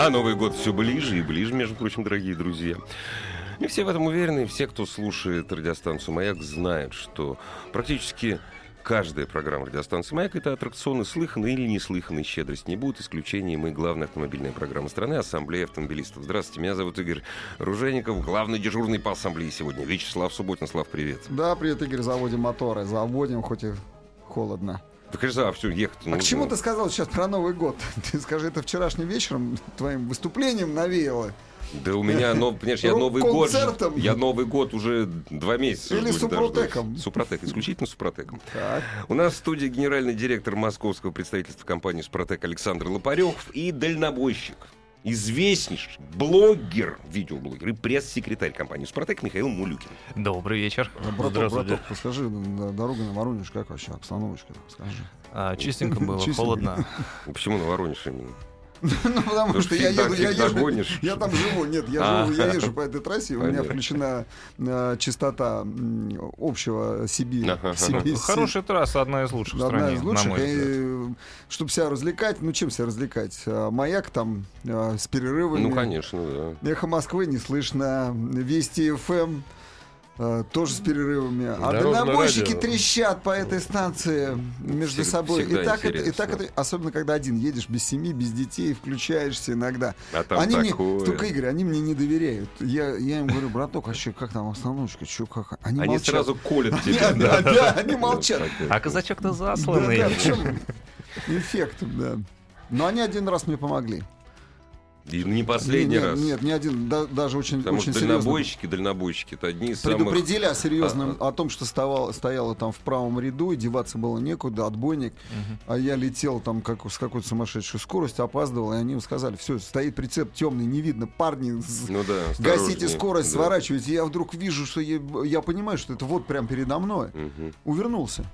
А Новый год все ближе и ближе, между прочим, дорогие друзья. И все в этом уверены, все, кто слушает радиостанцию «Маяк», знают, что практически каждая программа радиостанции «Маяк» — это аттракционы слыханной или неслыханной щедрости. Не будет исключением и главная автомобильная программа страны «Ассамблея автомобилистов». Здравствуйте, меня зовут Игорь Ружеников, главный дежурный по ассамблее сегодня. Вячеслав Субботин. Слав, привет. Да, привет, Игорь, заводим моторы. Заводим, хоть и холодно. Да, конечно, а все, ехать А к чему ты сказал сейчас про Новый год? Ты скажи, это вчерашним вечером твоим выступлением навеяло? Да у меня, но, понимаешь, я Новый год, я Новый год уже два месяца. Или Супротеком. Супротек, исключительно Супротеком. Так. У нас в студии генеральный директор московского представительства компании Супротек Александр Лопарев и дальнобойщик, известнейший блогер, видеоблогер и пресс-секретарь компании Супротек Михаил Мулюкин. Добрый вечер. Браток, Здравствуйте. браток, подскажи, дорога на Воронеж, как вообще обстановочка? Скажи. А, чистенько было, холодно. Почему на Воронеж именно? Ну, потому что я еду, я езжу, я там живу, нет, я живу, я езжу по этой трассе, у меня включена э, частота общего Сибири. Хорошая трасса, одна из лучших в Одна из лучших. взгляд. чтобы себя развлекать, ну чем себя развлекать? А, Маяк там с перерывами. Ну, конечно, да. Эхо Москвы не слышно. Вести ФМ а, тоже с перерывами. А Дорожное дальнобойщики радио. трещат по этой станции между Всег- собой. И так, это, и так это, особенно когда один едешь без семьи, без детей, включаешься иногда. А там они мне, такое. только Игорь, они мне не доверяют. Я, я им говорю, браток, а что, как там остановочка, что, как? Они, Они молчат. сразу колят тебя. да, да, они молчат. А казачок-то Да, засланный. да, в чем эффект, да. Но они один раз мне помогли. И не последний нет, раз. Нет, не один, да- даже очень, Потому очень что серьезно. дальнобойщики, дальнобойщики, это одни из самых... Предупредили о серьезном, А, о том, что стояло, стояло там в правом ряду, и деваться было некуда, отбойник. А я летел там как, с какой-то сумасшедшей скоростью, опаздывал, и они сказали, все, стоит прицеп темный, не видно, парни, Ну да, гасите скорость, Да. сворачивайте. Я вдруг вижу, что я, я понимаю, что это вот прям передо мной. Мгм. Увернулся.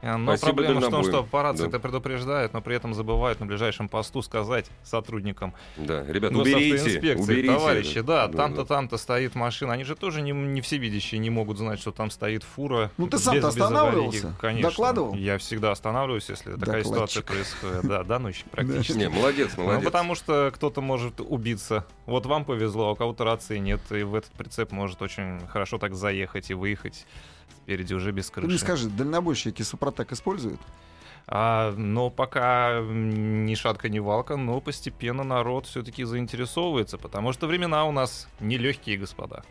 А, Но Спасибо проблема в том, что по рации Да. это предупреждают, но при этом забывают на ближайшем посту сказать сотрудникам Да, ребят, Ну, уберите, госавтоинспекции, уберите. товарищи, да, Да, там-то, да. там-то стоит машина. Они же тоже не, не всевидящие, не могут знать, что там стоит фура. Ну, ты сам-то останавливался? аварийки. Конечно. Докладывал? Я всегда останавливаюсь, если такая ситуация Докладчик. происходит. Да, доносчик практически. Не, молодец, Ну, молодец. потому что кто-то может убиться. Вот вам повезло, а у кого-то рации нет, и в этот прицеп может очень хорошо так заехать и выехать спереди уже без Ты крыши. мне скажи, дальнобойщики Супротек используют? А, но пока ни шатка, ни валка, но постепенно народ все-таки заинтересовывается, потому что времена у нас нелегкие, господа.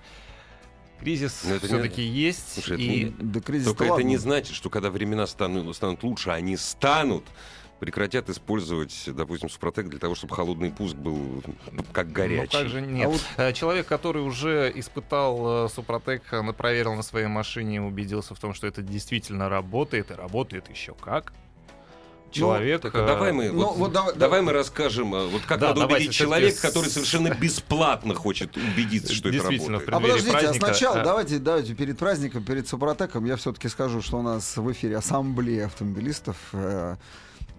Кризис это не- все-таки есть. Слушай, это и... не- Да кризис Только это не значит, что когда времена станут, станут лучше, они станут, прекратят использовать, допустим, Супротек для того, чтобы холодный пуск был как горячий. Ну, как же нет. А вот- Э, Человек, который уже испытал э, Супротек, э, на- проверил на своей машине, убедился в том, что это действительно работает, и работает еще как. Человек... Так, а давай мы, Ну, вот, вот давай- давай мы расскажем, вот как Да, надо давайте убедить человека, с- который совершенно бесплатно хочет убедиться, что это работает. в А подождите, а праздника, сначала а- давайте, давайте перед праздником, перед Супротеком я все-таки скажу, что у нас в эфире ассамблея автомобилистов. Э,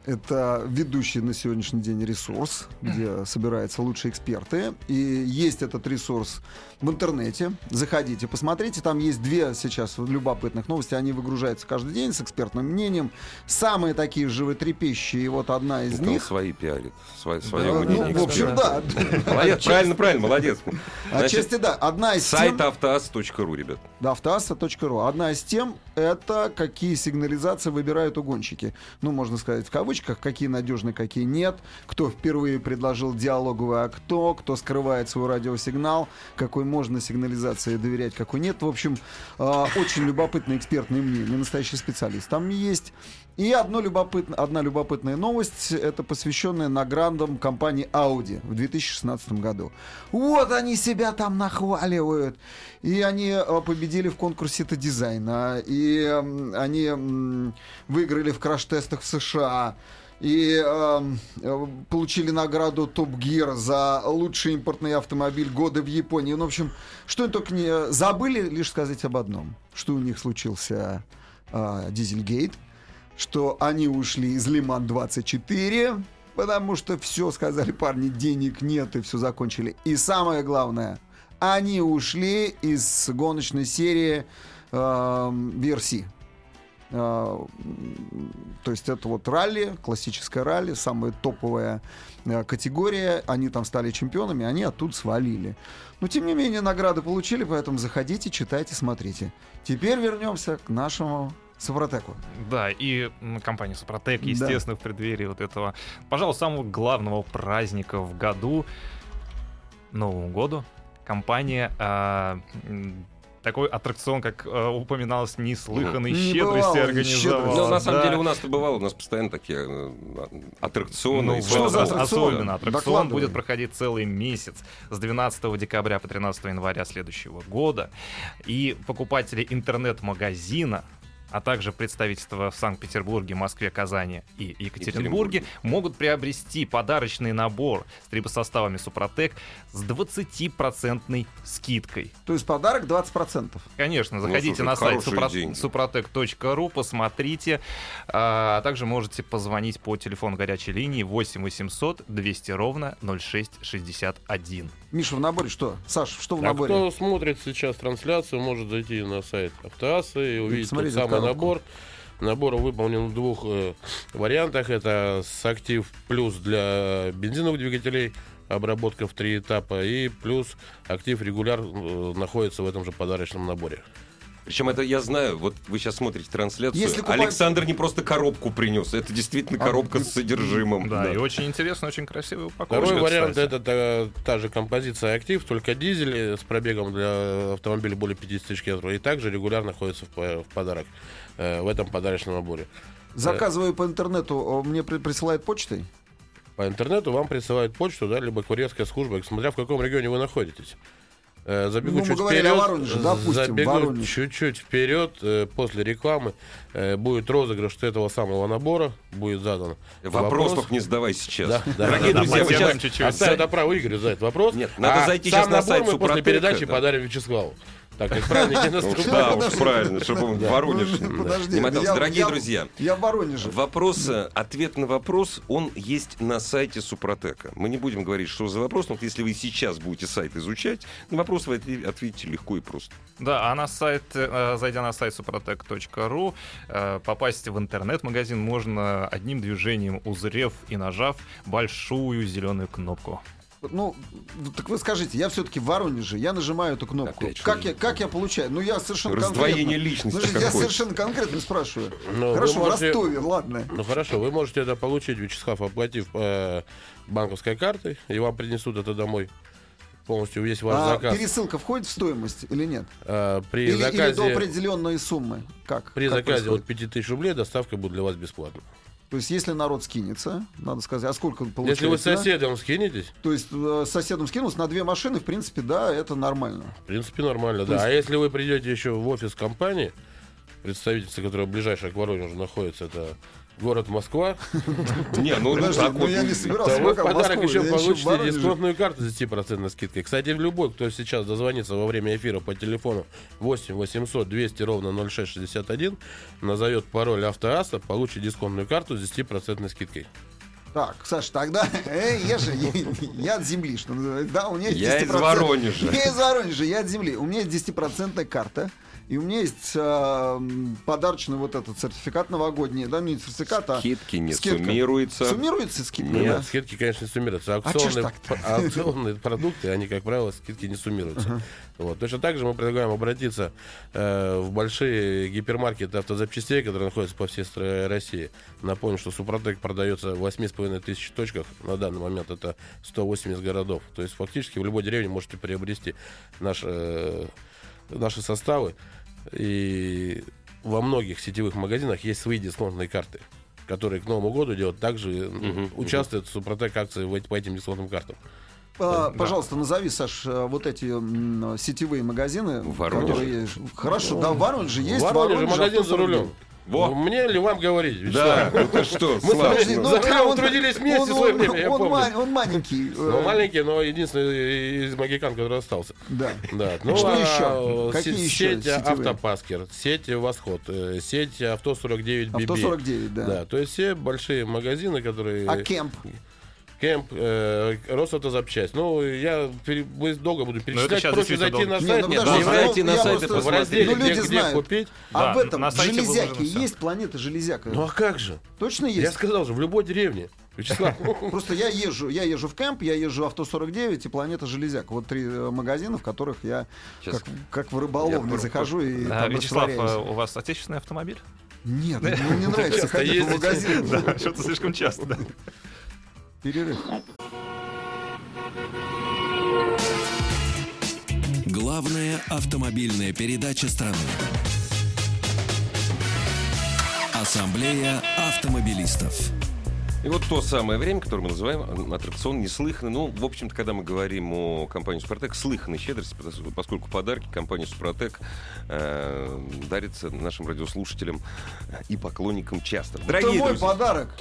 Это ведущий на сегодняшний день ресурс, где собираются лучшие эксперты. И есть этот ресурс в интернете. Заходите, посмотрите. Там есть две сейчас любопытных новости. Они выгружаются каждый день с экспертным мнением. Самые такие животрепещущие. И вот одна из там них. свои пиарит, свое, свое Э, мнение. ну, в общем, да. Молодец, правильно, правильно, молодец. Отчасти да. Одна из Сайт автоаз.ру, ребят. Да, автоасса.ру. Одна из тем — это какие сигнализации выбирают угонщики. Ну, можно сказать в кавычках, какие надежны, какие нет. Кто впервые предложил диалоговое окно, кто скрывает свой радиосигнал, какой можно сигнализации доверять, какой нет. В общем, э, очень любопытное экспертное мнение, настоящий специалист. Там есть и одно любопытно, одна любопытная новость, это посвященная наградам компании Audi в 2016 году. Вот они себя там нахваливают. И они э, победили в конкурсе это дизайна. И они выиграли в краш-тестах в США. и эм, э, получили награду Топ Гир за лучший импортный автомобиль года в Японии. Ну, в общем, что они только не забыли лишь сказать об одном, что у них случился э, Дизельгейт, что они ушли из Лиман 24, потому что все сказали парни, денег нет и все закончили. И самое главное, они ушли из гоночной серии э, VRC. Э, то есть это вот ралли, классическое ралли, самая топовая э, категория. Они там стали чемпионами, они оттуда свалили. Но тем не менее награды получили, поэтому заходите, читайте, смотрите. Теперь вернемся к нашему Супротеку. Да, и компания Супротек, естественно, в преддверии вот этого, пожалуй, самого главного праздника в году, Новому году, компания а, м, такой аттракцион, как а, упоминалось, неслыханной Не щедрости бывало организовала. щедрости. Ну, на самом Да. деле у нас-то бывало, у нас постоянно такие э, аттракционы. Ну, что за аттракцион? Особенно аттракцион будет проходить целый месяц с 12 декабря по 13 января следующего года. И покупатели интернет-магазина а также представительства в Санкт-Петербурге, Москве, Казани и Екатеринбурге могут приобрести подарочный набор с трибосоставами Супротек с 20% скидкой. То есть подарок 20%. Конечно, Ну, заходите слушай, на сайт suprotec.ru, посмотрите, а также можете позвонить по телефону горячей линии 8 800 200 ровно 0661. Миша, в наборе что? Саш, что в А наборе? кто смотрит сейчас трансляцию, может зайти на сайт Автоассы и увидеть тот посмотреть самый коробку. набор. Набор выполнен в двух э, вариантах. Это с актив плюс для бензиновых двигателей, обработка в три этапа, и плюс актив регуляр э, находится в этом же подарочном наборе. Причем это я знаю, вот вы сейчас смотрите трансляцию. Если купать- Александр не просто коробку принес, это действительно А, коробка ну, с содержимым. Да, Да. и очень интересно, очень красивая упаковка. Второй вариант кстати. это та, та же композиция актив, только дизель с пробегом для автомобиля более 50 тысяч километров. И также регулярно находится в, по- в подарок э, в этом подарочном наборе. Заказываю по интернету, мне при- присылают почтой? По интернету вам присылают почту, да, либо курьерская служба, смотря в каком регионе вы находитесь. Э, Забегу Ну, мы чуть говорили вперед. о Воронеже, допустим, забегу Воронеж. чуть-чуть вперед. э, После рекламы э, будет розыгрыш этого самого набора. Будет задан Вопрос только не задавай сейчас. Да, да, Дорогие да, друзья, вы подождем сейчас... чуть-чуть. Оставь это право Игорю задать вопрос. Нет, надо а зайти сейчас на набор сайт мы после передачи да. подарим Вячеславу. Так как праздники Ну, наступают. Да, уж правильно, чтобы он в Воронеж Ну, подожди, не мотался. я- Дорогие друзья, Я в Воронеже. Вопрос, э, ответ на вопрос, он есть на сайте Супротека. Мы не будем говорить, что за вопрос, но вот если вы сейчас будете сайт изучать, на вопрос вы отве- ответите легко и просто. Да, а на сайт, э, зайдя на сайт suprotec.ru, э, попасть в интернет-магазин можно одним движением, узрев и нажав большую зеленую кнопку. Ну, так вы скажите, я все-таки в Воронеже, я нажимаю эту кнопку. Опять Как я, как я получаю? Ну, я совершенно Раздвоение конкретно... личности Подождите, я совершенно конкретно спрашиваю. Ну, вы Хорошо, можете- Ростове, ладно. Ну хорошо, вы можете это получить, Вячеслав, оплатив э, банковской картой, и вам принесут это домой. Полностью весь ваш А заказ. пересылка входит в стоимость или нет? Э, при Или, или заказе, до определенной суммы? Как? при Как заказе происходит? от 5000 рублей доставка будет для вас бесплатна. То есть, если народ скинется, надо сказать, а сколько получается? Если вы с да? соседом скинетесь, То есть, э, с соседом скинулся на две машины, в принципе, да, это нормально. в принципе, нормально, То да. есть- А если вы придете еще в офис компании, представительство, которое ближайшее к Воронежу находится, это город Москва, Не, ну так ну вот. я не собирался вы в подарок еще получите дисконтную карту с 10% скидкой. Кстати, любой, кто сейчас дозвонится во время эфира по телефону 8 800 200 ровно 0661, назовет пароль автоаса, получит дисконтную карту с 10% скидкой. Так, Саш, тогда, эй, я же, я, я от земли, что называется. Да, у меня есть Я из 10%. Воронежа. Я из Воронежа, я от земли. У меня есть 10% карта. И у меня есть э, подарочный вот этот сертификат новогодний, да, не сертификат, а Скидки не скидка. суммируется. Суммируется скидка, Нет. да? Скидки, конечно, не суммируются. А Аукционные, п- аукционные продукты, они, как правило, скидки не суммируются. Вот. Точно так же мы предлагаем обратиться э, в большие гипермаркеты автозапчастей, которые находятся по всей России. Напомню, что Супротек продается в 8,5 тысяч точках. На данный момент это 180 городов. То есть фактически в любой деревне можете приобрести наш, э, наши составы. И во многих сетевых магазинах есть свои дисконтные карты которые к Новому году делают, также Мгм, участвуют в Супротек акции по этим дисконтным картам. А, Да. Пожалуйста, назови, Саш, э, вот эти сетевые магазины. В Воронеже? которые есть. Хорошо, да, в Воронеже есть. В Воронеже магазин за рулем. 49. Во. Ну, Мне ли вам говорить, Да, ну ты что, Мы Слав, Подожди, за ну, хлебом он- трудились вместе он- свое он- я он помню. ма- Он маленький. Ну, э, маленький, но единственный из магикан, который остался. Да. Да. Ну, Что а, еще? Какие се- еще Сеть? Автопаскер, сеть Восход, э, сеть Авто 49 BB. Авто 49, да. Да, то есть все большие магазины, которые... А кемп? Кемп, э, Росавтозапчасть. Ну, я пере- долго буду перечислять. Проще зайти на долго. сайт. ну, Нет, подожди, да, ну, зайти на я сайт и просто- в разделе, Ну, люди где, где знают. купить. А Да, в этом на всё. есть планета железяка? Ну а как же? Точно Я есть? сказал же, в любой деревне. Вячеслав. Просто я езжу, я езжу в кемп, я езжу авто 49 и планета Железяк. Вот три э, магазина, в которых я как, как в рыболовный Я захожу и А, там Вячеслав, а у вас отечественный автомобиль? Нет, мне не нравится ходить в магазин. Да, что-то слишком часто, да. Перерыв. Главная автомобильная передача страны. Ассамблея автомобилистов. И вот то самое время, которое мы называем аттракцион неслыханный. Ну, в общем-то, когда мы говорим о компании «Супротек», слыханной щедрости, поскольку подарки компании «Супротек» э, дарятся нашим радиослушателям и поклонникам часто. Это Дорогие мой друзья, подарок.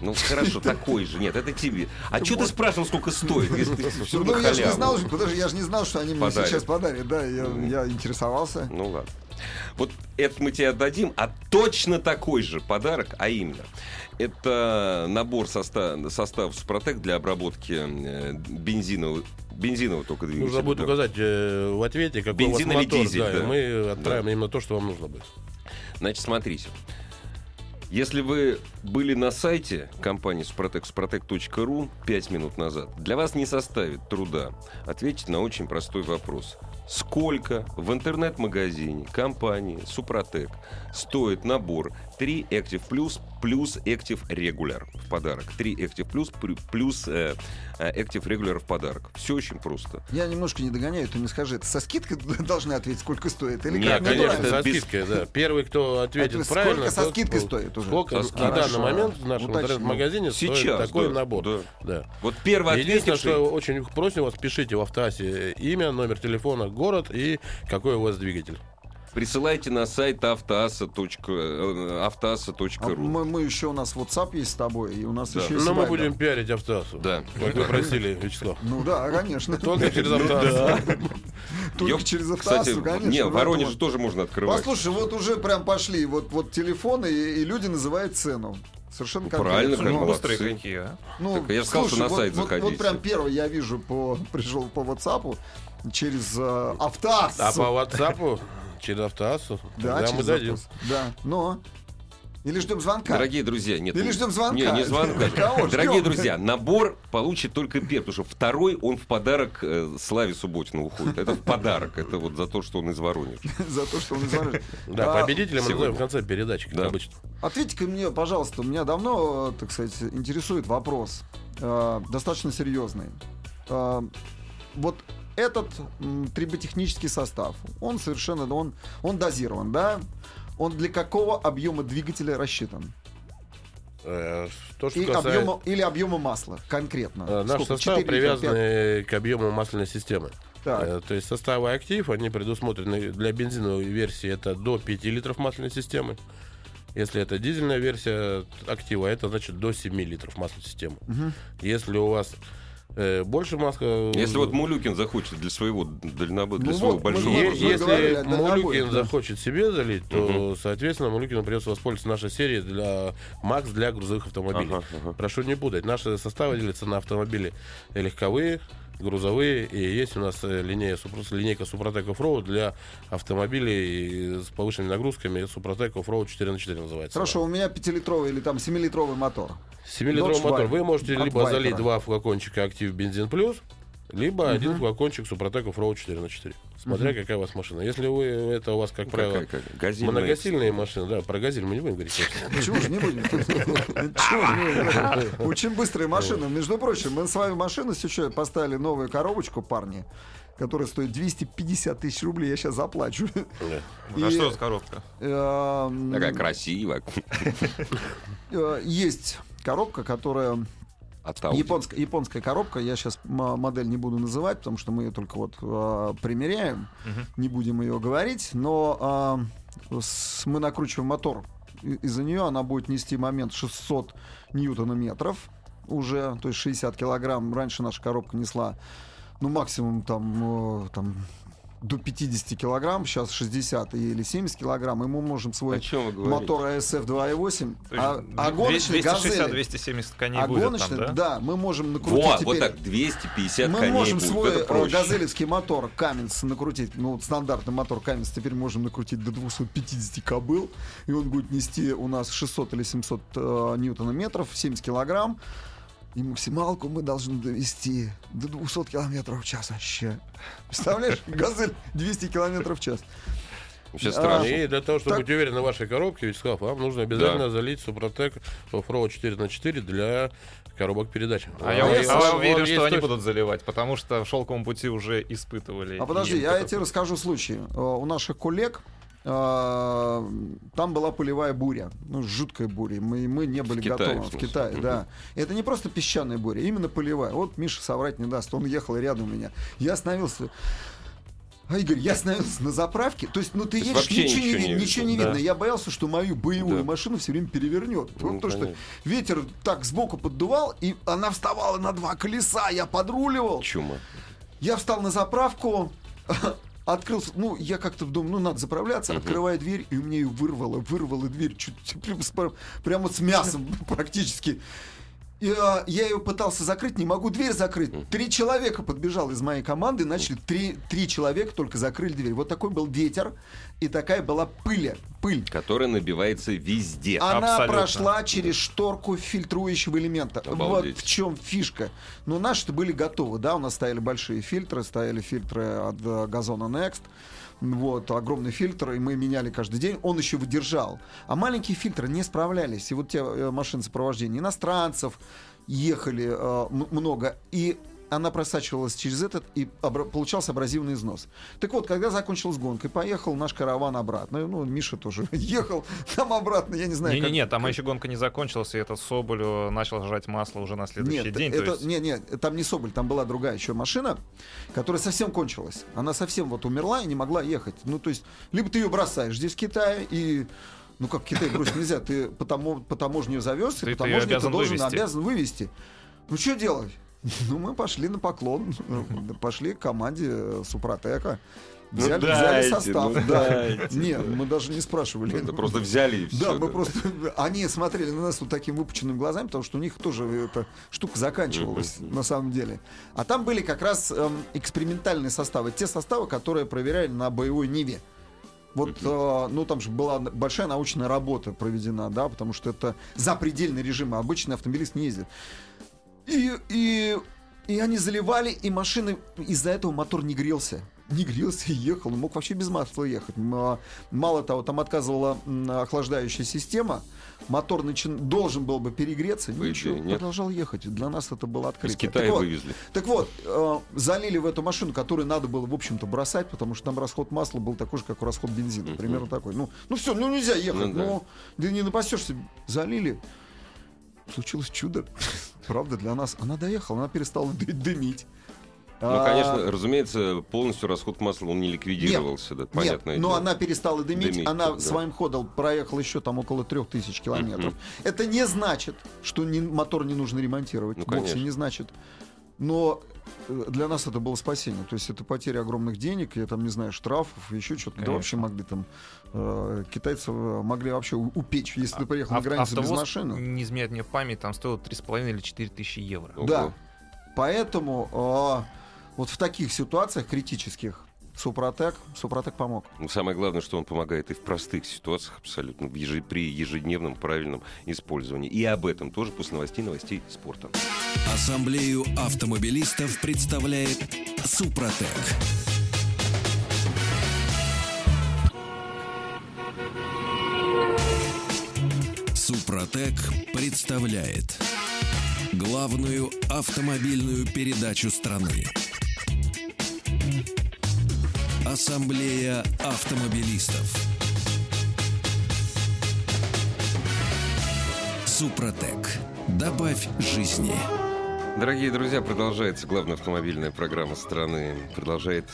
Ну хорошо, такой же. Нет, это тебе. А что ты спрашивал, сколько стоит, если ты все Ну, я же не знал, подожди, я же не знал, что они мне сейчас подарят. Да, я, я интересовался. Ну ладно. Вот это мы тебе отдадим, а точно такой же подарок, а именно, это набор состав, состав Супротек для обработки э, бензинового, бензинового только двигателя. Нужно будет да. указать э, в ответе, какой Бензин у вас или мотор. дизель, да, да. мы отправим именно то, что вам нужно будет. Значит, смотрите. Если вы были на сайте компании Супротек, suprotec.ru 5 минут назад, для вас не составит труда ответить на очень простой вопрос. Сколько в интернет-магазине компании Супротек стоит набор 3 Active Plus плюс Active Regular в подарок? 3 Active Plus плю- плюс э, э, Active Regular в подарок. Все очень просто. Я немножко не догоняю, ты мне скажи, это со скидкой должны ответить, сколько стоит? Или Нет, как? Ну, Конечно, это со без- скидкой, да. Первый, кто ответит Это правильно... сколько со тот- скидкой стоит уже? Сколько Со на данный момент в нашем интернет-магазине стоит Сейчас, такой да, набор. да. Да. Вот первый Единственное, ответивший... что очень просим вас, пишите в автоассе имя, номер телефона, город и какой у вас двигатель. Присылайте на сайт автоасса.ру. А автоасса.ру. мы, мы еще у нас WhatsApp есть с тобой, и у нас Да. еще Но есть Ну, мы будем пиарить автоассу. Да. Как вы просили, Вячеслав. Ну да, конечно. Только через автоассу. Только Ёп, через Кстати, автоассу, конечно. не, в в Воронеже этом- тоже можно открывать. Послушай, вот уже прям пошли вот, вот телефоны, и, и люди называют цену. Совершенно Ну, правильно, как Ну. Быстрые какие, а? Ну, Так я же сказал, что на вот- сайт вот, заходите. Вот прям первый я вижу по пришел по WhatsApp через э, автоассу. А по WhatsApp через автоассу? да, Да, через мы дадим. автоассу. Да, но или ждем звонка. Дорогие друзья, нет. Или ждем звонка. Не, не звонка. Дорогие друзья, набор получит только первый, потому что второй он в подарок э, Славе Субботину уходит. Это в подарок. Это вот за то, что он из Воронежа. за то, что он не звонит. Да, А, победителя мы назовем в конце передачи, как Да. обычно. Ответьте-ка мне, пожалуйста, меня давно, так сказать, интересует вопрос, э, достаточно серьезный. Э, вот этот триботехнический состав, он совершенно, он, он дозирован, да? Он для какого объема двигателя рассчитан? Э, То, что И касается... объема, или объема масла конкретно? Э, Наш Сколько? состав 4 литра, пять? привязан к объему масляной системы. Так. Э, То есть составы актив, они предусмотрены для бензиновой версии это до 5 литров масляной системы. Если это дизельная версия актива, это значит до 7 литров масляной системы. Мгм. Если у вас э, больше маска... Если вот Мулюкин захочет для своего дальнобой, для Ну своего вот, мы большого... Е- уже Если говорили Мулюкин да. захочет себе залить, то, соответственно, Мулюкину придется воспользоваться нашей серией для МАКС для грузовых автомобилей. Ага, ага. Прошу не путать. Наши составы делятся на автомобили легковые, грузовые, и есть у нас э, Супро- линейка Супротек Offroad для автомобилей с повышенными нагрузками. Супротек Offroad 4 на 4 называется. Хорошо, у меня 5-литровый или там 7-литровый мотор. 7-литровый Dodge мотор. Вы можете либо залить два флакончика Актив Бензин Плюс, либо один флакончик Супротек Offroad 4 на 4 Смотря какая у вас машина. Если вы это у вас, как правило, Какая- какая? Газельная. многосильные машины, да, про газель мы не будем говорить. Чего же не будем? Очень быстрые машины. Между прочим, мы на свою машину сейчас поставили новую коробочку, парни, которая стоит 250 тысяч рублей. Я сейчас заплачу. Да. А И, что за коробка? эм, Такая красивая. э, Есть коробка, которая От Audi. японская, японская коробка. Я сейчас модель не буду называть, потому что мы ее только вот э, примеряем. Не будем ее говорить. Но э, с- мы накручиваем мотор из-за нее она будет нести момент 600 ньютонометров уже, то есть 60 килограмм. Раньше наша коробка несла, ну, максимум там, там до 50 килограмм, сейчас 60 или 70 килограмм, и мы можем свой говорите? мотор ASF 2.8, То есть а, а гоночный «Газели», 260-270 коней а будет гоночный, там, да? да, мы можем накрутить Во, теперь... вот так, 250 Мы коней можем будет, свой э, газелевский мотор Каменс накрутить, ну, вот стандартный мотор Каменс теперь можем накрутить до 250 кобыл, и он будет нести у нас 600 или 700 э, ньютонометров, 70 килограмм, и максималку мы должны довести до 200 километров в час вообще. Представляешь, газель 200 километров в час. Сейчас А, страшно. И для того, чтобы Так. быть уверены в вашей коробке, Вячеслав, вам нужно обязательно залить Супротек Offroad 4 на 4 для коробок передач. А я, а он- я он уверен, есть что они точно. будут заливать, потому что в шелковом пути уже испытывали. А подожди, я тебе расскажу случай. Э, У наших коллег там была полевая буря, ну, жуткая буря. Мы, мы не были Китае, готовы в в? Китае, Мгм. да. Это не просто песчаная буря, именно полевая. Вот Миша соврать не даст. Он ехал рядом у меня. Я остановился. А, Игорь, я остановился на заправке. То есть, ну ты едешь, ничего, не, ничего ви- не ничего не видно, да. Я боялся, что мою боевую Да. машину все время перевернет. Ну, Вот то, что ветер так сбоку поддувал, и она вставала на два колеса. Я подруливал. Чума. Я встал на заправку, открыл, ну, я как-то думаю, ну, надо заправляться, открываю дверь, и у меня ее вырвало, вырвало дверь чуть, чуть прям с- прямо с мясом практически. И, а, я ее пытался закрыть, не могу дверь закрыть. Три человека подбежал из моей команды, начали, три, три человека только закрыли дверь. Вот такой был ветер, и такая была пыль, пыль. Которая набивается везде. Она Абсолютно. прошла через шторку фильтрующего элемента. Обалдеть. Вот в чем фишка. Но наши-то были готовы, да, у нас стояли большие фильтры, стояли фильтры от э, Газона Next. Вот, огромный фильтр, и мы меняли каждый день, он еще выдержал. А маленькие фильтры не справлялись. И вот те э, машины сопровождения иностранцев ехали э, много, и она просачивалась через этот, и обра- получался абразивный износ. Так вот, когда закончилась гонка, и поехал наш караван обратно, ну, Миша тоже ехал там обратно, я не знаю, как- Не-не-не, там еще гонка не закончилась, и этот Соболь э, начал жрать масло уже на следующий Нет, день. то это, есть- не, не, там не Соболь, там была другая еще машина, которая совсем кончилась. Она совсем вот умерла и не могла ехать. Ну, то есть, либо ты ее бросаешь здесь в Китае и ну как в Китай бросить нельзя, ты по, тамо- по таможне завез, и ты по таможне ты должен вывести. обязан вывести. Ну что делать? Ну мы пошли на поклон, пошли к команде э, Супротека. Ну Взяли, дайте, взяли состав. ну да. дайте. Нет, мы даже не спрашивали. Это просто взяли и Да, все. мы просто... Они смотрели на нас вот такими выпученными глазами, потому что у них тоже эта штука заканчивалась на самом деле. А там были как раз эм, экспериментальные составы. Те составы, которые проверяли на боевой Ниве. Вот, э, ну, там же была большая научная работа проведена, да, потому что это запредельный режим, а обычный автомобилист не ездит. И, и, и они заливали, и машины, из-за этого мотор не грелся. Не грелся и ехал, он мог вообще без масла ехать. А, Мало того, там отказывала охлаждающая система, мотор начин- должен был бы перегреться, По ничего, нет. продолжал ехать. Для нас это было открытие. Из Китая Так вот, вывезли. так вот, э, залили в эту машину, которую надо было, в общем-то, бросать, потому что там расход масла был такой же, как расход бензина. Примерно такой. Ну, ну все, ну нельзя ехать. Ну да. Ну, да не напасешься. Залили. Случилось чудо. Правда, для нас. Она доехала, она перестала ды- дымить. Ну, А, конечно, разумеется, полностью расход масла он не ликвидировался, да, понятное Нет, но дело. она перестала дымить, Дымить, она да. своим ходом проехала еще там около трех тысяч километров. Это не значит, что не- мотор не нужно ремонтировать. Ну, Вовсе конечно. не значит. Но для нас это было спасение. То есть это потеря огромных денег, я там не знаю, штрафов, еще что-то. Да вообще могли там э, китайцев э, могли вообще упечь, если ты приехал на Ав- границу без машины. не изменяет мне память, там стоило 3,5 или 4 тысячи евро. Ого. Да. Поэтому э, вот в таких ситуациях критических Супротек, Супротек помог. Ну, самое главное, что он помогает и в простых ситуациях абсолютно, в еже- при ежедневном правильном использовании. И об этом тоже после новостей новостей спорта. Ассамблею автомобилистов представляет Супротек. Супротек представляет главную автомобильную передачу страны. Ассамблея автомобилистов. Супротек. Добавь жизни. Дорогие друзья, продолжается главная автомобильная программа страны. Продолжает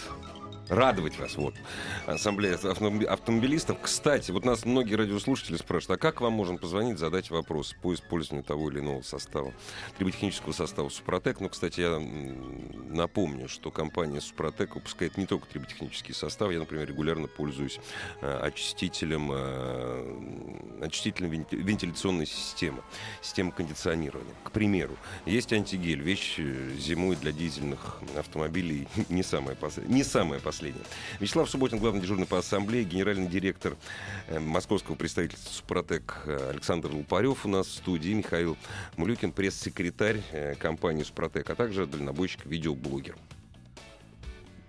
радовать вас. Вот. Ассамблея автомоби- автомобилистов. Кстати, вот нас многие радиослушатели спрашивают, а как вам можно позвонить, задать вопрос по использованию того или иного состава, триботехнического состава Супротек? Ну, кстати, я напомню, что компания Супротек выпускает не только триботехнический состав. Я, например, регулярно пользуюсь э, очистителем, э, очистителем венти- вентиляционной системы, системы кондиционирования. К примеру, есть антигель, вещь э, зимой для дизельных автомобилей не самая, не самая последняя. Вячеслав Субботин, главный дежурный по ассамблее, генеральный директор э, московского представительства Супротек э, Александр Лупарев у нас в студии, Михаил Мулюкин, пресс-секретарь э, компании Супротек, а также дальнобойщик, видеоблогер.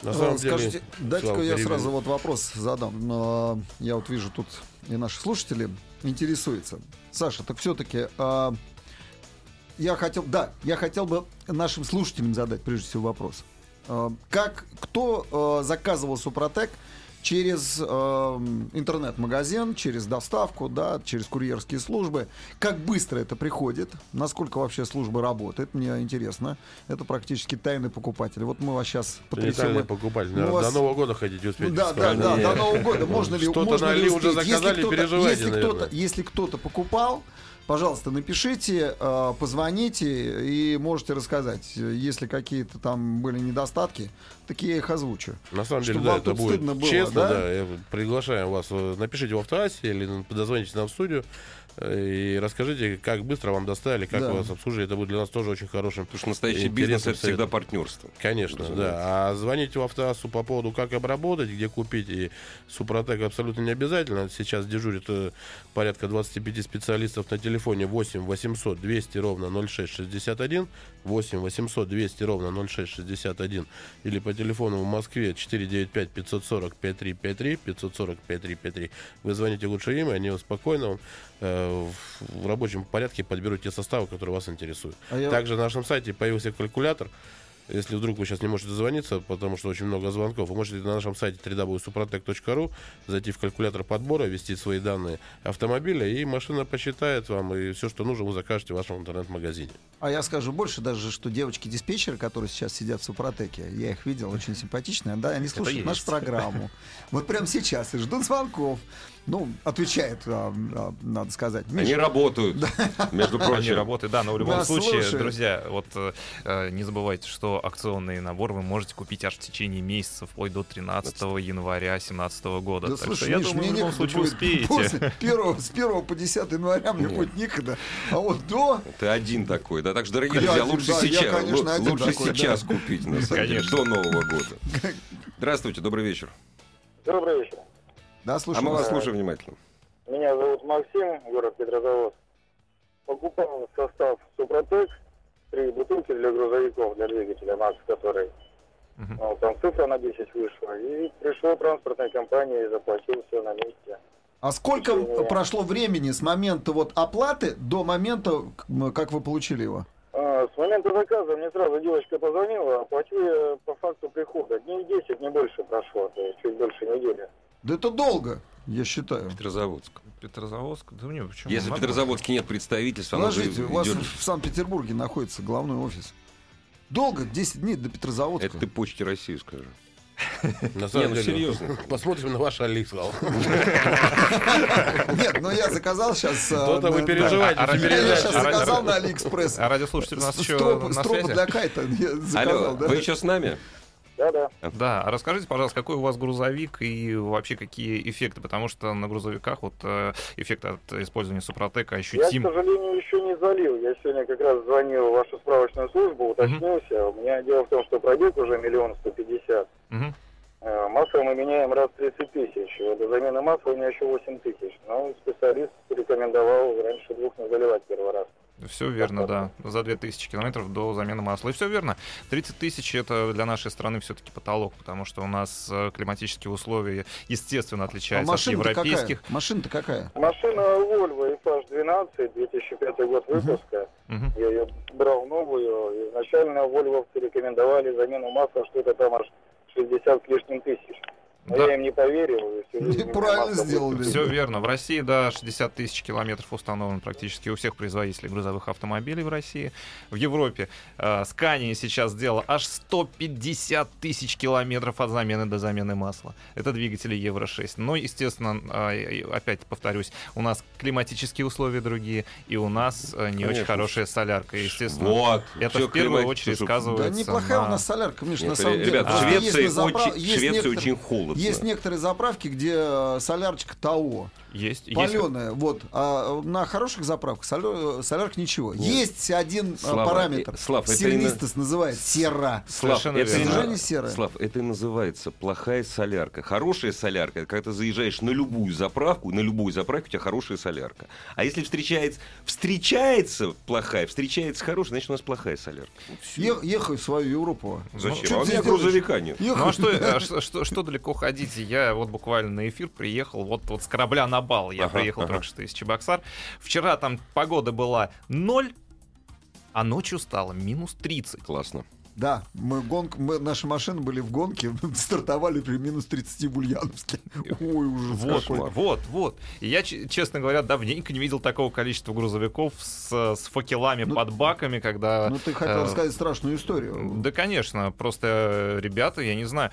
На самом А, деле, Скажите, дайте-ка Слава, я перебью. сразу вот вопрос задам. Но я вот вижу тут и наши слушатели интересуются. Саша, так все-таки я хотел, да, я хотел бы нашим слушателям задать прежде всего вопрос. А, как, кто э, заказывал Супротек через э, интернет-магазин, через доставку, да, через курьерские службы? Как быстро это приходит? Насколько вообще служба работает? Мне интересно. Это практически тайный покупатель. Вот мы вас сейчас Потенциальный покупатель. Ну, наверное, вас- До Нового года хотите успеть. да, да, да, до Нового года. Можно ли, можно ли налили, уже успеть? заказали, если кто-то, если кто-то покупал, пожалуйста, напишите, э, позвоните и можете рассказать, если какие-то там были недостатки, такие я их озвучу. На самом деле, да, это будет стыдно было, честно, да? да? я приглашаем вас. э, Напишите в автоассе или дозвонитесь нам в студию и расскажите, как быстро вам доставили, как Да. вас обслужили. Это будет для нас тоже очень хорошим. Потому что настоящий бизнес это всегда партнерство. Конечно, Разумеется. да. А звоните в автоассу по поводу, как обработать, где купить. И Супротек абсолютно не обязательно. Сейчас дежурит э, порядка 25 специалистов на телефоне 8 800 200 ровно 0661. 8 800 200 ровно 0661. Или по телефону в Москве 495 540 5353 540 5353. Вы звоните лучше им, и они спокойно вам, э, в, в рабочем порядке подберут те составы, которые вас интересуют. А я- Также на нашем сайте появился калькулятор. Если вдруг вы сейчас не можете дозвониться, потому что очень много звонков, вы можете на нашем сайте www.suprotec.ru зайти в калькулятор подбора, ввести свои данные автомобиля, и машина посчитает вам, и все, что нужно, вы закажете в вашем интернет-магазине. А я скажу больше даже, что девочки-диспетчеры, которые сейчас сидят в Супротеке, я их видел, очень симпатичные, да, они слушают нашу программу. Вот прямо сейчас и ждут звонков. Ну, отвечает, а, а, надо сказать. Они Миша, работают, между Они прочим. работают, да, но в любом Нас случае, слушают. друзья, вот э, э, не забывайте, что акционный набор вы можете купить аж в течение месяца, вплоть до 13 января 2017 года. Да так слушай, что я Миш, думаю, мне в любом случае будет успеете. После первого, с 1 по 10 января мне Нет. будет некогда. А вот до... Ты один такой, да? Так что, дорогие Я друзья, один, лучше да, я, сейчас, конечно, лу- один лучше такой, да. сейчас купить, на самом деле, Конечно. до Нового года. Здравствуйте, добрый вечер. Добрый вечер. Да, А слушай, мы вас слушаем внимательно. Меня зовут Максим, город Петрозаводск. Покупал состав Супротек, три бутылки для грузовиков, для двигателя МАКС, который Мгм. ну, там цифра на 10 вышла. И пришел транспортная компания и заплатил все на месте. а сколько Не. прошло времени с момента вот оплаты до момента, как вы получили его? А, с момента заказа мне сразу девочка позвонила, оплатил я по факту прихода. Дней 10, не больше прошло, то есть чуть больше недели. Да это долго, я считаю. Петрозаводск. Петрозаводск? Да не, почему? Если в. Петрозаводске нет представительства, Положите, у вас идет... в Санкт-Петербурге находится главный офис. Долго, 10 дней до Петрозаводска. Это ты почте России скажи. На самом ну деле, серьезно. посмотрим на ваш Алик, сказал. Нет, но я заказал сейчас... э, То-то вы на- переживаете, а- а- Я сейчас А- заказал на Алиэкспресс. А радиослушатель у нас еще на связи? для кайта заказал, да? вы еще с нами? Да-да. Да, а расскажите, пожалуйста, какой у вас грузовик и вообще какие эффекты, потому что на грузовиках вот э, эффект от использования Супротека Я, к ощутим. сожалению, еще не залил. Я сегодня как раз звонил в вашу справочную службу, уточнился. У меня дело в том, что пробег уже миллион сто пятьдесят. Э, Масло мы меняем раз в 30 тысяч. До замены масла у меня еще 8 тысяч. Но специалист рекомендовал раньше двух не заливать первый раз. Все верно, да. За 2000 километров до замены масла. И все верно. 30 тысяч это для нашей страны все-таки потолок, потому что у нас э, климатические условия, естественно, А отличаются от машина-то какая? европейских. Машина-то какая? Машина Volvo FH12, 2005 год выпуска. Мгм. Я ее брал новую. Изначально Volvo рекомендовали замену масла что-то там аж 60 с лишним тысяч. Но Да. я им не поверил. и Правильно сделали. Все верно. В России, да, 60 тысяч километров установлен практически у всех производителей грузовых автомобилей в России. В Европе э, Scania сейчас сделала аж 150 тысяч километров от замены до замены масла. Это двигатели Евро-6. Но, естественно, э, и опять повторюсь, у нас климатические условия другие, и у нас э, не очень Конечно. хорошая солярка. Естественно, Вот. это в первую климат- очередь Слушай, Да сказывается неплохая на- у нас солярка, Миш, на самом деле. ребят, в Просто Швеции, очень, Швеции некоторые- очень холодно. Есть некоторые заправки, где э, солярочка ТАО, Есть, есть паленая, вот. А на хороших заправках солё- солярка ничего. Есть один э, Слава, параметр. э, Слав, это Сернистость называется. Сера. Слав, Совершенно это, верно. серое. Слав, это и называется плохая солярка. Хорошая солярка, это когда ты заезжаешь на любую заправку, на любую заправку у тебя хорошая солярка. А если встречается, встречается плохая, встречается хорошая, значит у нас плохая солярка. Ну. Е- ехай в свою Европу. Зачем? Чё а у меня грузовика нет. Ну а что, а что, что, что далеко ходить? Я вот буквально на эфир приехал, вот, вот с корабля на бал. Я Ага, приехал ага. только что из Чебоксар. Вчера там погода была 0, а ночью стало минус 30. Классно. Да, мы гонк, мы, наши машины были в гонке, стартовали при минус 30 в Ульяновске. Ой, ужас Вот, какой. вот, вот. И я, честно говоря, давненько не видел такого количества грузовиков с, с факелами Ну, под баками, когда... Ну, ты хотел э, рассказать страшную историю. Да, конечно. Просто э, ребята, я не знаю.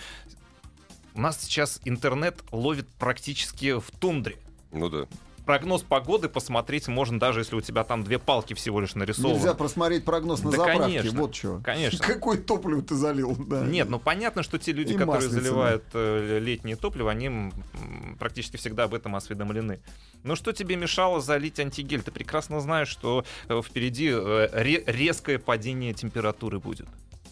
У нас сейчас интернет ловит практически в тундре. Ну да. Прогноз погоды посмотреть можно, даже если у тебя там две палки всего лишь нарисованы. Нельзя просмотреть прогноз на Да, заправке. конечно. Вот что. Конечно. Какое топливо ты залил? Да. Нет, ну понятно, что те люди, И которые маслица, заливают э, летнее топливо, они практически всегда об этом осведомлены. Но что тебе мешало залить антигель? Ты прекрасно знаешь, что э, впереди э, ре- резкое падение температуры будет.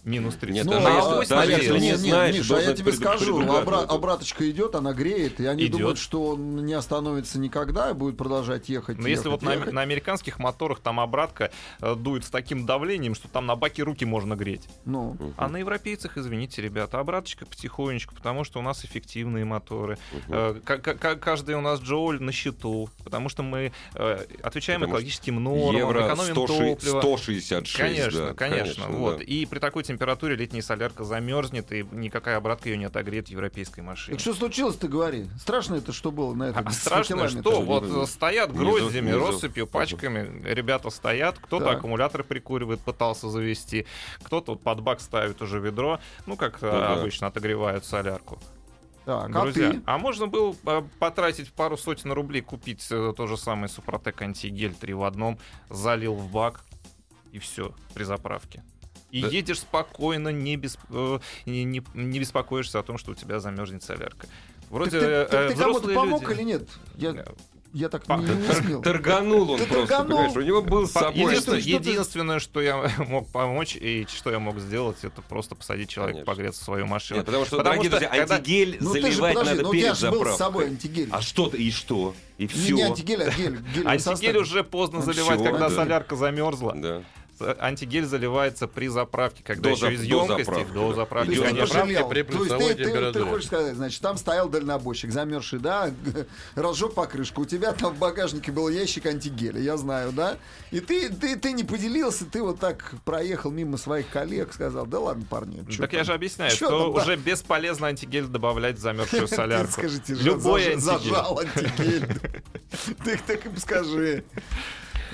Минус 30. Нет, Ну, даже а, если- вот, даже если не знаешь, Миша, а я тебе скажу, обра- обраточка идет, она греет, и они Идет. думают, что он не остановится никогда и будет продолжать ехать. Но если вот ехать, на, ехать. на американских моторах там обратка э, дует с таким давлением, что там на баке руки можно греть. Ну, А на европейцах, извините, ребята, обраточка потихонечку, потому что у нас эффективные моторы. Э, ка- ка- каждый у нас джоуль на счету, потому что мы э, отвечаем Потому экологическим нормам, Евро экономим 100 топливо. 166. Конечно, да, конечно, вот. да. И при такой температуре летняя солярка замерзнет, и никакая обратка ее не отогреет в европейской машине. так что случилось, ты говори. Страшно это что было на этом? А страшно, что вот стоят гроздями, внизу. россыпью, пачками, ребята стоят, кто-то Так. аккумуляторы прикуривает, пытался завести, кто-то вот под бак ставит уже ведро, ну как э, да. обычно отогревают солярку. Так, а Друзья, ты? а можно было э, потратить пару сотен рублей, купить э, то же самое Супротек антигель 3 в одном, залил в бак и все при заправке. И Да. едешь спокойно, не, без, э, не, не- не беспокоишься о том, что у тебя замерзнет солярка. Так Вроде ты, э, так ты кому-то помог люди- или нет? Я, Э, я так Па- не, не смел. Торганул он Ты просто, торганул. понимаешь, у него был с По- собой... Единственное, что единственное, что я мог помочь и что я мог сделать, это просто посадить человека Конечно. погреться в свою машину. Нет, потому что, Потому дорогие что, друзья, когда- антигель Ну ты же заливать подожди, надо ну у тебя перед же был с заправкой. собой антигель. А что-то и что? И Не, все. не антигель, а гель. гелевый Антигель уже поздно Ну, заливать, всё, когда да. солярка замерзла. Да. Антигель заливается при заправке, когда До еще зап- из до емкости заправки, до да. заправки. То есть ты Идёт конечно. заправки пожалел. при То есть ты, ты- ты хочешь сказать, значит, там стоял дальнобойщик, замерзший, да, разжег покрышку, у тебя там в багажнике был ящик антигеля, я знаю, да? И ты, ты, ты не поделился, ты вот так проехал мимо своих коллег, сказал, да ладно, парни. чё Так я там? же объясняю, Чё что там, да? уже бесполезно антигель добавлять в замерзшую солярку. Скажите, Любой зажал антигель. Ты так им скажи.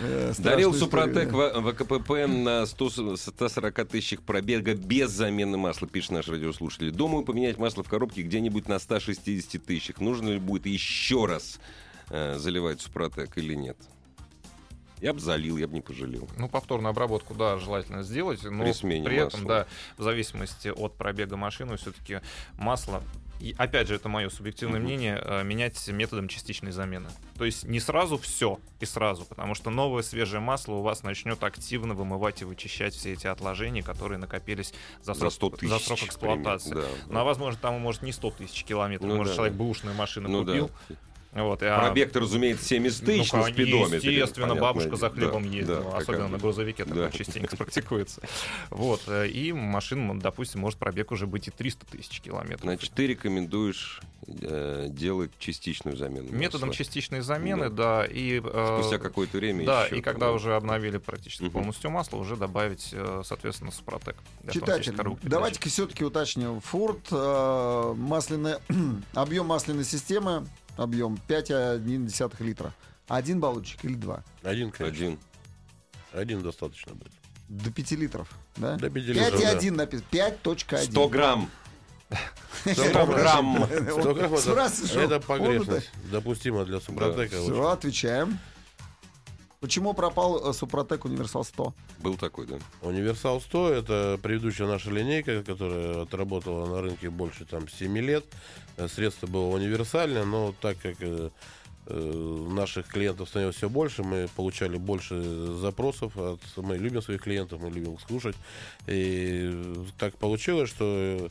Э, Дарил Супротек в ВКПП на 100 140 тысячах пробега без замены масла, пишет наш радиослушатель. Думаю, поменять масло в коробке где-нибудь на 160 тысячах. Нужно ли будет еще раз э, заливать Супротек или нет? Я бы залил, я бы не пожалел. Ну, повторную обработку, да, желательно сделать, но При смене при этом, масла. да, в зависимости от пробега машины, все-таки масло, и опять же, это мое субъективное Мгм. мнение, э, менять методом частичной замены. То есть не сразу все и сразу, потому что новое свежее масло у вас начнет активно вымывать и вычищать все эти отложения, которые накопились за За срок, 100 тысяч. за срок эксплуатации. примерно, да, Ну, а возможно, там, может, не 100 тысяч километров, Ну может, да. человек бэушную машину Ну купил, да. Вот, а- Пробег-то, разумеется, 70 Ну, тысяч на конечно, спидометре. Естественно, бабушка за хлебом Да, ездила, да, особенно на грузовике такое Да. частенько практикуется. Вот, э, и машина, допустим, может пробег уже быть и 300 тысяч километров. Значит, ты рекомендуешь э, делать частичную замену Методом масла. частичной замены, да, и... э, Спустя какое-то время Да, еще и когда там, уже обновили практически Мгм. полностью масло, уже добавить, э, соответственно, Супротек. Читатель, давайте-ка все-таки уточним. Форд, э, масляная, объем масляной системы, объем 5,1 литра. Один баллончик или два? Один, конечно. Один. Один достаточно будет. До 5 литров, да? До 5 литров, 5,1 написано. 5.1. 100 грамм. 100 грамм. 100 грамм это, это погрешность. Допустимо для Супротека. очень. Все, отвечаем. Почему пропал э, Супротек Универсал 100? Был такой, да. Универсал 100 это предыдущая наша линейка, которая отработала на рынке больше там 7 лет. Э, Средство было универсальное, но так как э, наших клиентов становилось все больше, мы получали больше запросов. От, мы любим своих клиентов, мы любим их слушать. И так получилось, что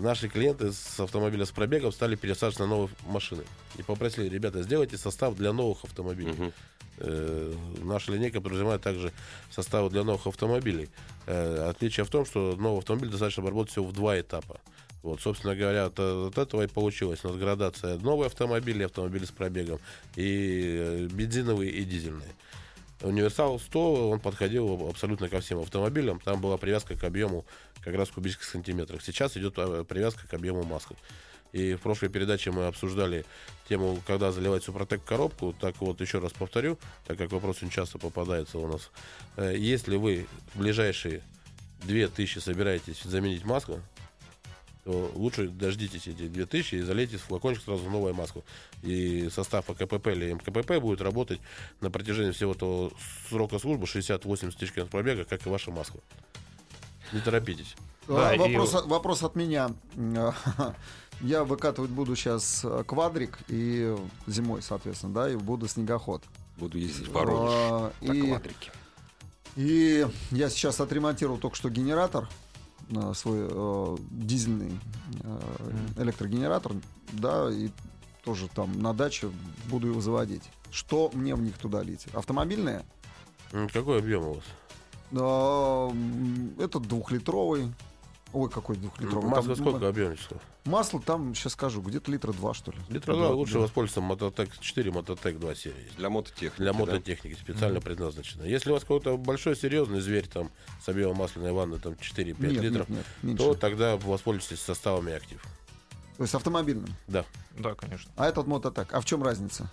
наши клиенты с автомобиля с пробегом стали пересаживать на новые машины. И попросили, ребята, сделайте состав для новых автомобилей. Мгм. Э, наша линейка подразумевает также составы для новых автомобилей. Э, отличие в том, что новый автомобиль достаточно обработать всего в два этапа. Вот, собственно говоря, от, от этого и получилось. У нас градация новые автомобили, автомобили с пробегом, и э, бензиновые, и дизельные. Универсал 100, он подходил абсолютно ко всем автомобилям. Там была привязка к объему как раз в кубических сантиметрах. Сейчас идет привязка к объему масла. И в прошлой передаче мы обсуждали тему, когда заливать Супротек коробку. Так вот, еще раз повторю, так как вопрос очень часто попадается у нас. Э, Если вы в ближайшие 2000 собираетесь заменить масло, то лучше дождитесь эти 2000 и залейте в флакончик сразу новое масло. И состав АКПП или МКПП будет работать на протяжении всего того срока службы 60-80 тысяч километров пробега, как и ваше масло. Не торопитесь. Да, А, и- вопрос, от- вопрос от меня. Я выкатывать буду сейчас квадрик и зимой, соответственно, да, и буду снегоход. Буду ездить в Воронеж. А, На и, квадрике. и я сейчас отремонтировал только что генератор, э, свой э, дизельный э, электрогенератор, да, и тоже там на даче буду его заводить. Что мне в них туда лить? Автомобильные? Какой объем у вас? Это двухлитровый. Ой, какой двухлитровый? Масло Там, сколько м, объем, Вячеслав? Масло там, сейчас скажу, где-то литра два, что ли. Литра 2 лучше да. воспользоваться Мототек 4, Мототек 2 серии. есть. Для мототехники. Для да? мототехники специально предназначено. Если у вас какой-то большой серьезный зверь там с объемом масляной ванны там 4-5 Нет, литров, нет, нет, то тогда воспользуйтесь составами актив. То есть автомобильным. Да. Да, конечно. А этот мототек. А в чем разница?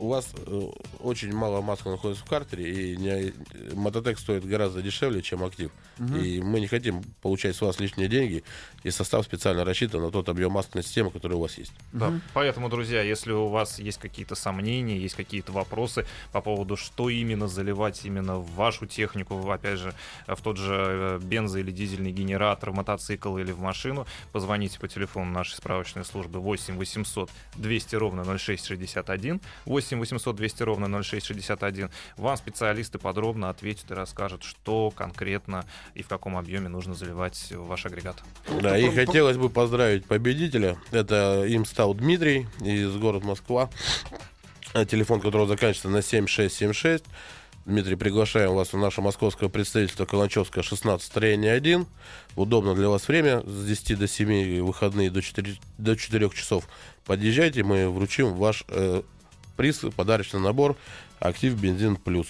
Э, У вас э, очень мало масла находится в картере, и не- мототек стоит гораздо дешевле, чем актив. И мы не хотим получать с вас лишние деньги, и состав специально рассчитан на тот объем масляной системы, который у вас есть. Да. Поэтому, друзья, если у вас есть какие-то сомнения, есть какие-то вопросы по поводу, что именно заливать именно в вашу технику, опять же, в тот же э, бензо- или дизельный генератор, в мотоцикл или в машину, позвоните по телефону нашей справочной службы 8 800 200 ровно 0661, 8 800 200 ровно 0661. Вам специалисты подробно ответят и расскажут, что конкретно и в каком объеме нужно заливать ваш агрегат. Да, и хотелось бы поздравить победителя. Это им стал Дмитрий из города Москва. Телефон которого заканчивается на 7676. Дмитрий, приглашаем вас в наше московское представительство Каланчевская 16, строение 1. Удобно для вас время с 10 до 7, выходные до 4, до 4 часов. Подъезжайте, мы вручим ваш э, приз, подарочный набор «Актив Бензин Плюс».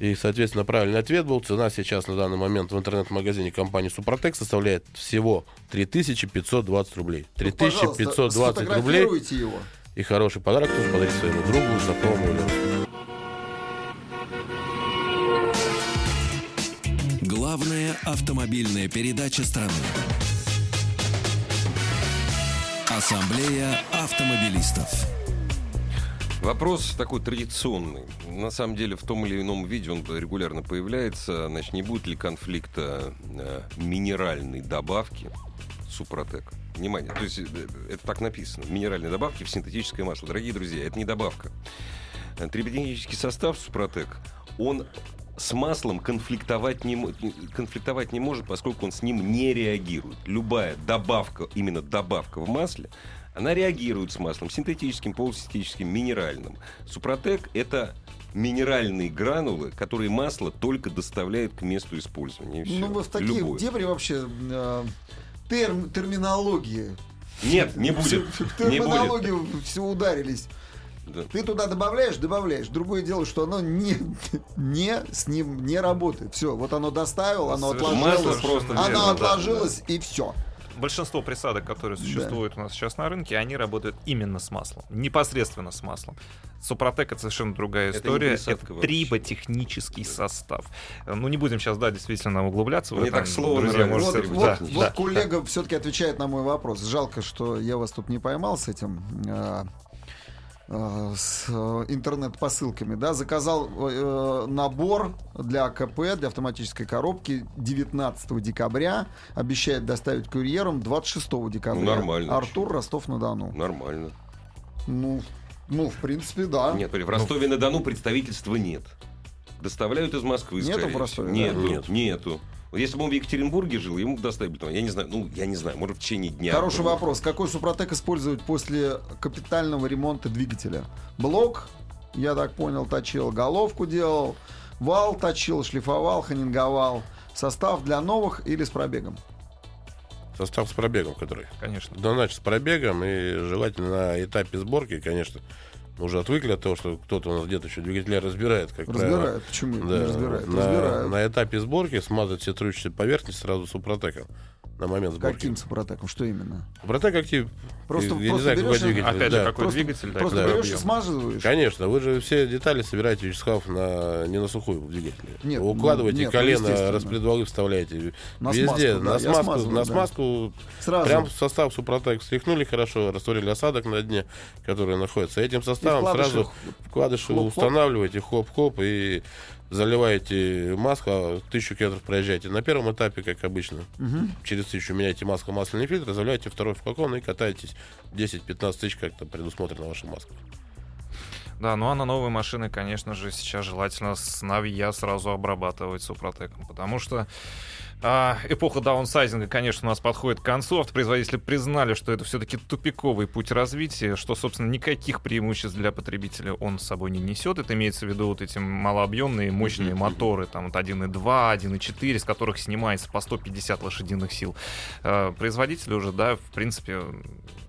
И, соответственно, правильный ответ был. Цена сейчас на данный момент в интернет-магазине компании Супротек составляет всего 3520 рублей. Ну, Пожалуйста, 3520 рублей. сфотографируйте его. И хороший подарок тоже подарить своему другу, знакомому или. Главная автомобильная передача страны. Ассамблея автомобилистов. Вопрос такой традиционный. На самом деле, в том или ином виде он регулярно появляется. Значит, не будет ли конфликта э, минеральной добавки Супротек? Внимание, то есть э, это так написано. Минеральные добавки в синтетическое масло. Дорогие друзья, это не добавка. Э, Триботехнический состав Супротек, он с маслом конфликтовать не, конфликтовать не может, поскольку он с ним не реагирует. Любая добавка, именно добавка в масле, Она реагирует с маслом синтетическим, полусинтетическим, минеральным. Супротек — это минеральные гранулы, которые масло только доставляет к месту использования. Ну, вы в такие Любое. дебри вообще э, терм- терминологии. Нет, не будет. В Не будет. терминологию все ударились. Да. Ты туда добавляешь, добавляешь. Другое дело, что оно не, не с ним не работает. Все, вот оно доставило, оно Совершенно отложилось. Масло просто Оно верно, да, отложилось и все. Большинство присадок, которые существуют у нас сейчас на рынке, они работают именно с маслом. Непосредственно с маслом. Супротек это совершенно другая Это история. Это вообще. триботехнический состав. Э, Ну, не будем сейчас, да, действительно углубляться в Мне это. так слово Друзья, нравится. можете- Вот, да, вот, да, вот коллега все-таки отвечает на мой вопрос. Жалко, что я вас тут не поймал с этим. Э, э, с э, интернет-посылками, да, заказал э, набор для АКП, для автоматической коробки 19 декабря, обещает доставить курьером 26 декабря. Ну, нормально. Артур, Ростов-на-Дону. Нормально. Ну, ну, в принципе, да. Нет, в Ростове-на-Дону представительства нет. Доставляют из Москвы, Нету в Ростове, всего. Нет, да? нет, нету. Вот Если бы он в Екатеринбурге жил, ему бы доставили, бы там, я не знаю, ну, я не знаю, может, в течение дня. Хороший было. вопрос. Какой супротек использовать после капитального ремонта двигателя? Блок, я так понял, точил, головку делал, вал точил, шлифовал, ханинговал. Состав для новых или с пробегом? Состав с пробегом, который. Конечно. Да, значит, с пробегом и желательно на этапе сборки, конечно, мы уже отвыкли от того, что кто-то у нас где-то еще двигателя разбирает, как правило. Разбирают. Почему Да, не разбирают? на, разбирают. на этапе сборки смазать все трущиеся поверхности сразу супротеком на момент сборки. Каким супротеком? Что именно? Супротек актив. Просто- я не просто знаю, какой берешь двигатель. Опять да. же, какой Просто- двигатель, да, Просто какой берешь и смазываешь. Конечно, вы же все детали собираете, Вячеслав, на, не на сухую в двигателе. Нет, Вы укладываете ну, нет, колено, ну, естественно. распредвалы вставляете. На Везде, смазку, да, на смазку, смазываю, на да. смазку Сразу. прям в состав Супротек встряхнули хорошо, растворили осадок на дне, который находится. Этим составом вкладыши сразу вкладыши устанавливаете, хоп-хоп, и заливаете масло, а тысячу километров проезжаете. На первом этапе, как обычно, Мгм. через тысячу меняете масло, масляный фильтр, заливаете второй флакон и катаетесь 10-15 тысяч, как-то предусмотрено ваша маска. Да, ну а на новые машины, конечно же, сейчас желательно с Навия сразу обрабатывать супротеком, потому что эпоха даунсайзинга, конечно, у нас подходит к концу. Автопроизводители признали, что это все-таки тупиковый путь развития, что, собственно, никаких преимуществ для потребителя он с собой не несет. Это имеется в виду вот эти малообъемные, мощные моторы, там вот 1.2, 1.4, с которых снимается по 150 лошадиных сил. А, производители уже, да, в принципе,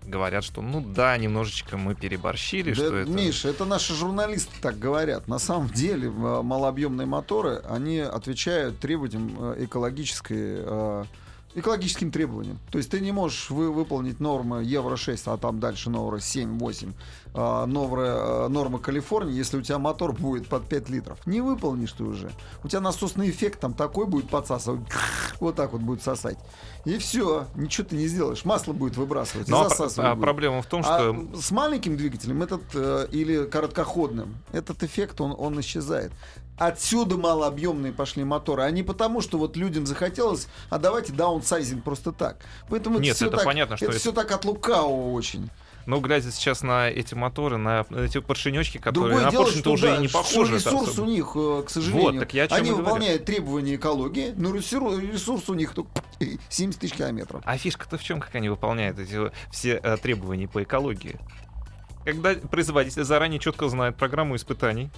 говорят, что, ну да, немножечко мы переборщили, Да, что это... Миша, это наши журналисты так говорят. На самом деле малообъемные моторы, они отвечают требованиям э, экологической э, экологическим требованиям. То есть ты не можешь вы, выполнить нормы Евро-6, а там дальше нормы 7-8, а, нормы, э, нормы Калифорнии, если у тебя мотор будет под 5 литров. Не выполнишь ты уже. У тебя насосный эффект там такой будет подсасывать. Вот так вот будет сосать. И все. Ничего ты не сделаешь. Масло будет выбрасывать. и Ну, а засасывать а будет. проблема в том, А что... с маленьким двигателем этот э, или короткоходным этот эффект он, он исчезает. Отсюда малообъемные пошли моторы, а не потому, что вот людям захотелось, а давайте даунсайзинг просто так. Поэтому Нет, это, это так, понятно, что это это- все так от лукавого очень. Ну, глядя сейчас на эти моторы, на эти поршенечки, которые Другое на дело, поршень-то что, уже да, не что похожи. ресурс особо. у них, э, к сожалению, Вот, так я они и говорю. выполняют требования экологии, но ресурс, ресурс у них только 70 тысяч километров. А фишка-то в чем, как они выполняют эти все э, требования по экологии? Когда производитель заранее четко знает программу испытаний,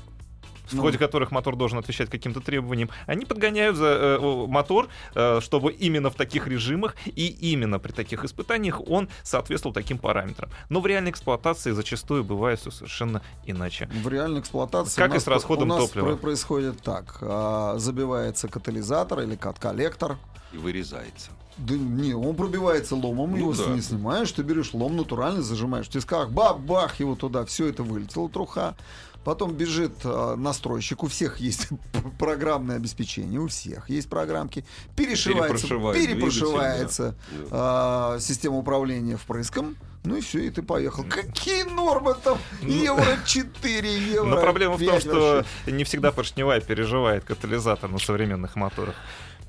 в Ну. ходе которых мотор должен отвечать каким-то требованиям, они подгоняют за э, мотор, э, чтобы именно в таких режимах и именно при таких испытаниях он соответствовал таким параметрам. Но в реальной эксплуатации зачастую бывает все совершенно иначе. В реальной эксплуатации Как у и нас с расходом у нас топлива. про- происходит так. а, забивается катализатор или кат-коллектор, И вырезается. Да не, он пробивается ломом, Ну его да. не снимаешь, ты берешь лом натурально, зажимаешь в тисках, бах-бах его туда, все это вылетело, труха. Потом бежит э, настройщик, у всех есть программное обеспечение, у всех есть программки. Перешивается, Перепрошивает перепрошивается двигатель, э, система управления впрыском. Ну и все, и ты поехал. Какие нормы там? Евро 4, евро Но проблема в том, 5 что вообще. не всегда поршневая переживает катализатор на современных моторах.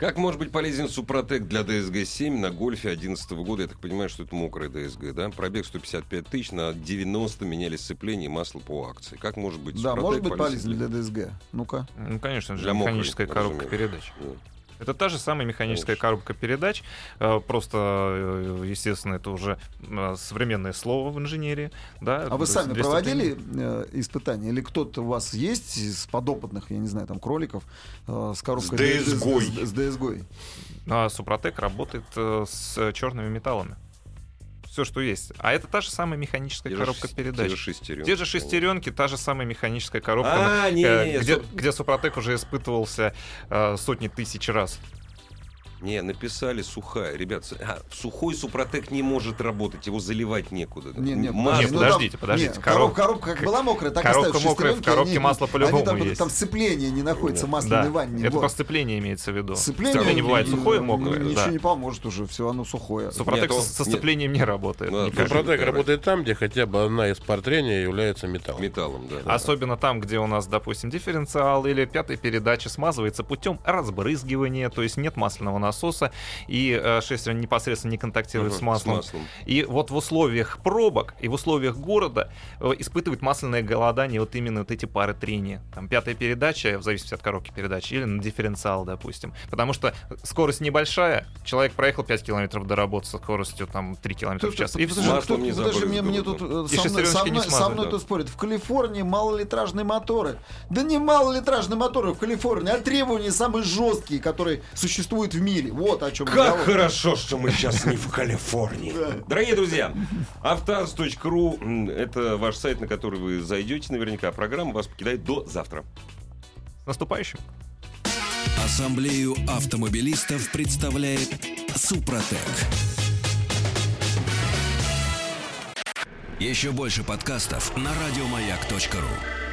Как может быть полезен Супротек для DSG-7 на Гольфе 2011 года? Я так понимаю, что это мокрая DSG, да? Пробег 155 тысяч, на 90 меняли сцепление и масло по акции. Как может быть Да, Супротек может быть полезен для- для ДСГ. Ну-ка. Ну, конечно же, Для мокрой, механическая коробка разумеется. передач. Ну, Это та же самая механическая коробка передач, э, просто, э, естественно, это уже э, современное слово в инженерии. Да, А вы сами проводили испытания? Или кто-то у вас есть из подопытных, я не знаю, там, кроликов с коробкой... С DSGой. С, с DSGой. А Супротек работает с черными металлами. Все, что есть. А это та же самая механическая Те же коробка шес- передач. Те же шестеренки. Те же шестеренки, та же самая механическая коробка, А, э, не, не, не, где, су- где Супротек уже испытывался э, сотни тысяч раз. Не, написали сухая. Ребят, а, сухой супротек не может работать, его заливать некуда. Не, не, Масло- Нет, ну, подождите, подождите, не, короб- короб- коробка как была мокрая, так коробка оставив мокрая, в коробке они- масло по-любому там, есть. Там сцепление не находится, масляной Да, ванне. это вот. про сцепление имеется в виду. Сцепление, не бывает сухое, мокрое. Ничего да. не поможет уже, все, оно сухое. Супротек Нет, со, нет. сцеплением не работает. Ну, никак. Супротек Супротек работает там, где хотя бы одна из партрений является металлом. Металлом, да. Особенно там, где у нас, допустим, дифференциал или пятая передача смазывается путем разбрызгивания, то есть нет масляного насоса, и э, шестерня непосредственно не контактирует Мгм, с маслом. И вот в условиях пробок и в условиях города э, испытывает масляное голодание вот именно вот эти пары трения. Там пятая передача, в зависимости от коробки передач, или на дифференциал, допустим. Потому что скорость небольшая, человек проехал 5 километров до работы со скоростью там 3 километра в час. И. Маслом кто- не подожди, мне, тут э, И со мной, со не мной, со смазывают, мной да. тут спорят. В Калифорнии малолитражные моторы. Да не малолитражные моторы в Калифорнии, а требования самые жесткие, которые существуют в мире. Вот о чем Как хорошо, что мы сейчас не в Калифорнии. Дорогие друзья, автоаз.ру это ваш сайт, на который вы зайдете наверняка. а Программа вас покидает до завтра. С наступающим. Ассамблею автомобилистов представляет Супротек. Еще больше подкастов на радиомаяк.ру.